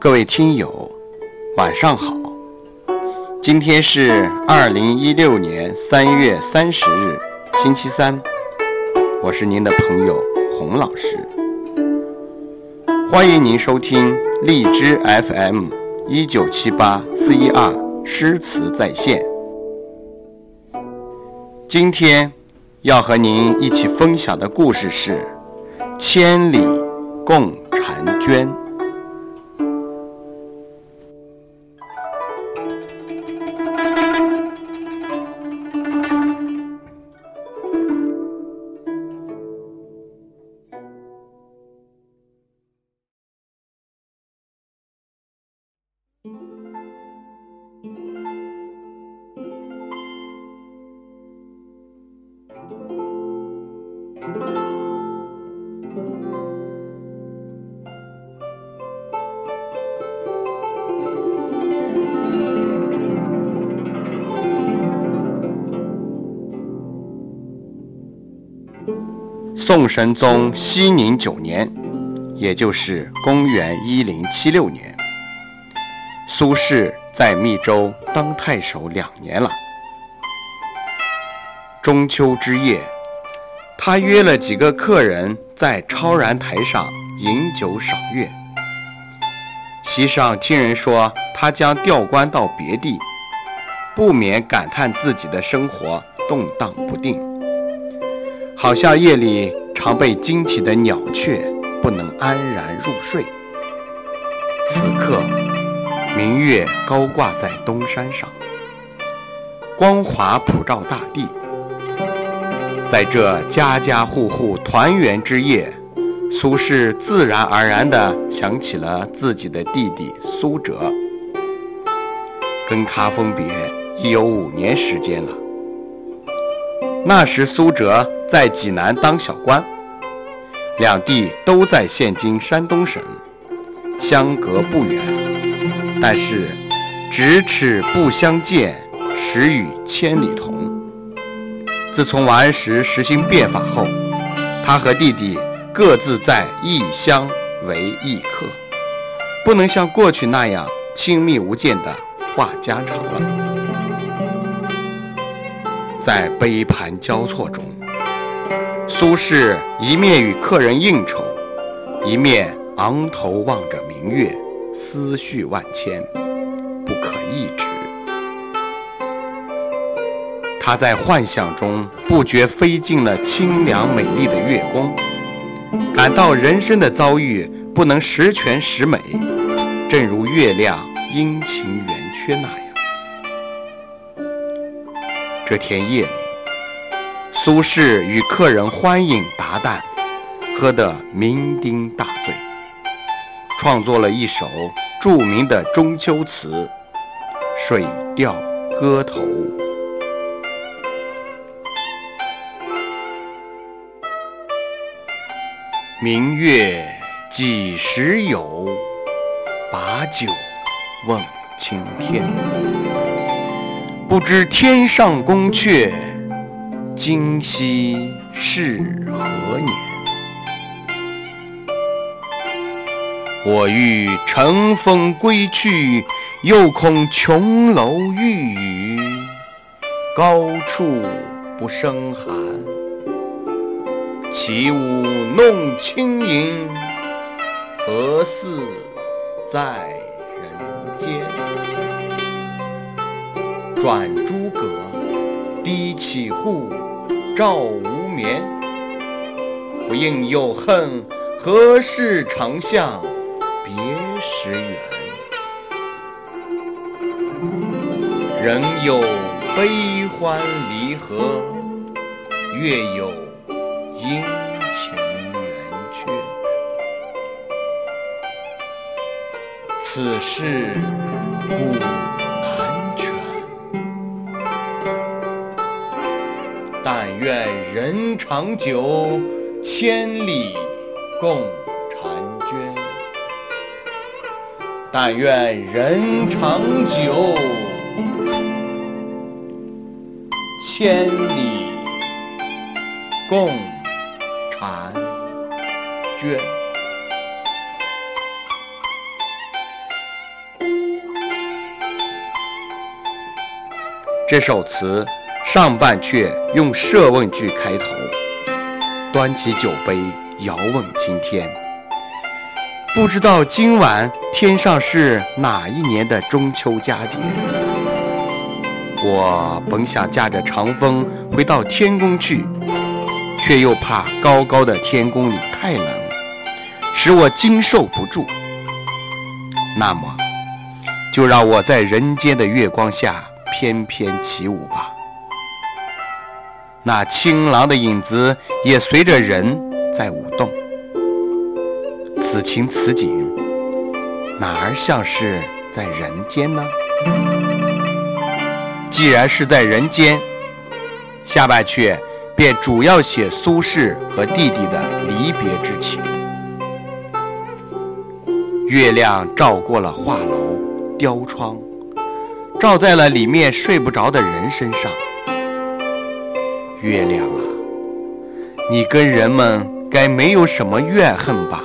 各位听友，晚上好。今天是二零一六年三月三十日，星期三。我是您的朋友洪老师，欢迎您收听荔枝 FM 一九七八四一二诗词在线。今天要和您一起分享的故事是《千里共婵娟》。宋神宗熙宁九年，也就是公元一零七六年，苏轼在密州当太守两年了。中秋之夜，他约了几个客人在超然台上饮酒赏月。席上听人说他将调官到别地，不免感叹自己的生活动荡不定。好像夜里常被惊起的鸟雀不能安然入睡。此刻，明月高挂在东山上，光华普照大地。在这家家户户团圆之夜，苏轼自然而然地想起了自己的弟弟苏辙，跟他分别已有五年时间了。那时苏辙在济南当小官，两地都在现今山东省，相隔不远，但是咫尺不相见，时与千里同。自从王安石实行变法后，他和弟弟各自在异乡为异客，不能像过去那样亲密无间的话家常了。在杯盘交错中，苏轼一面与客人应酬，一面昂头望着明月，思绪万千，不可抑制。他在幻想中不觉飞进了清凉美丽的月宫，感到人生的遭遇不能十全十美，正如月亮阴晴圆缺那样。这天夜里，苏轼与客人欢饮达旦，喝得酩酊大醉，创作了一首著名的中秋词《水调歌头》：明月几时有？把酒问青天。不知天上宫阙，今夕是何年？我欲乘风归去，又恐琼楼玉宇，高处不胜寒。起舞弄清影，何似在人间？转朱阁，低绮户，照无眠。不应有恨，何事长向别时圆？人有悲欢离合，月有阴晴圆缺。此事古难全。但愿人长久，千里共婵娟。但愿人长久，千里共寒月这首词上半阙用设问句开头端起酒杯遥问青天。不知道今晚天上是哪一年的中秋佳节。我本想驾着长风回到天宫去却又怕高高的天宫里太冷，使我经受不住。那么，就让我在人间的月光下翩翩起舞吧。那青狼的影子也随着人在舞动。此情此景，哪儿像是在人间呢？既然是在人间，下半阙便主要写苏轼和弟弟的离别之情。月亮照过了画楼、雕窗，照在了里面睡不着的人身上。月亮啊，你跟人们该没有什么怨恨吧？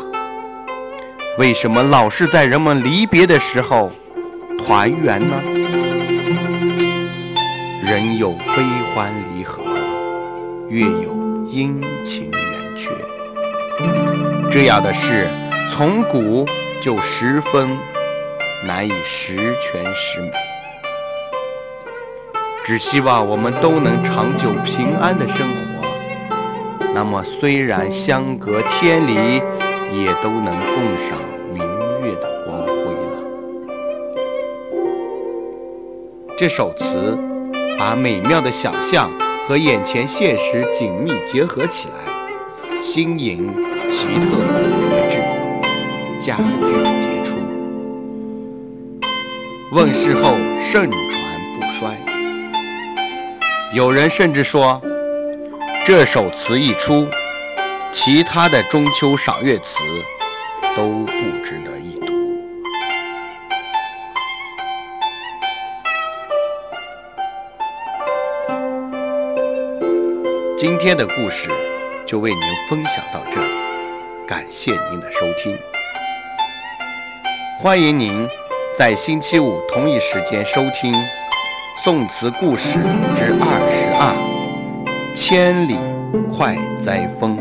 为什么老是在人们离别的时候团圆呢？人有悲欢离合，月有阴晴圆缺，这样的事从古就十分难以十全十美。只希望我们都能长久平安的生活。那么，虽然相隔千里。也都能共赏明月的光辉了。这首词把美妙的想象和眼前现实紧密结合起来，新颖、奇特、别致，佳句迭出，问世后盛传不衰。有人甚至说，这首词一出。其他的中秋赏月词都不值得一读。今天的故事就为您分享到这里，感谢您的收听。欢迎您在星期五同一时间收听《宋词故事之二十二：千里快哉风》。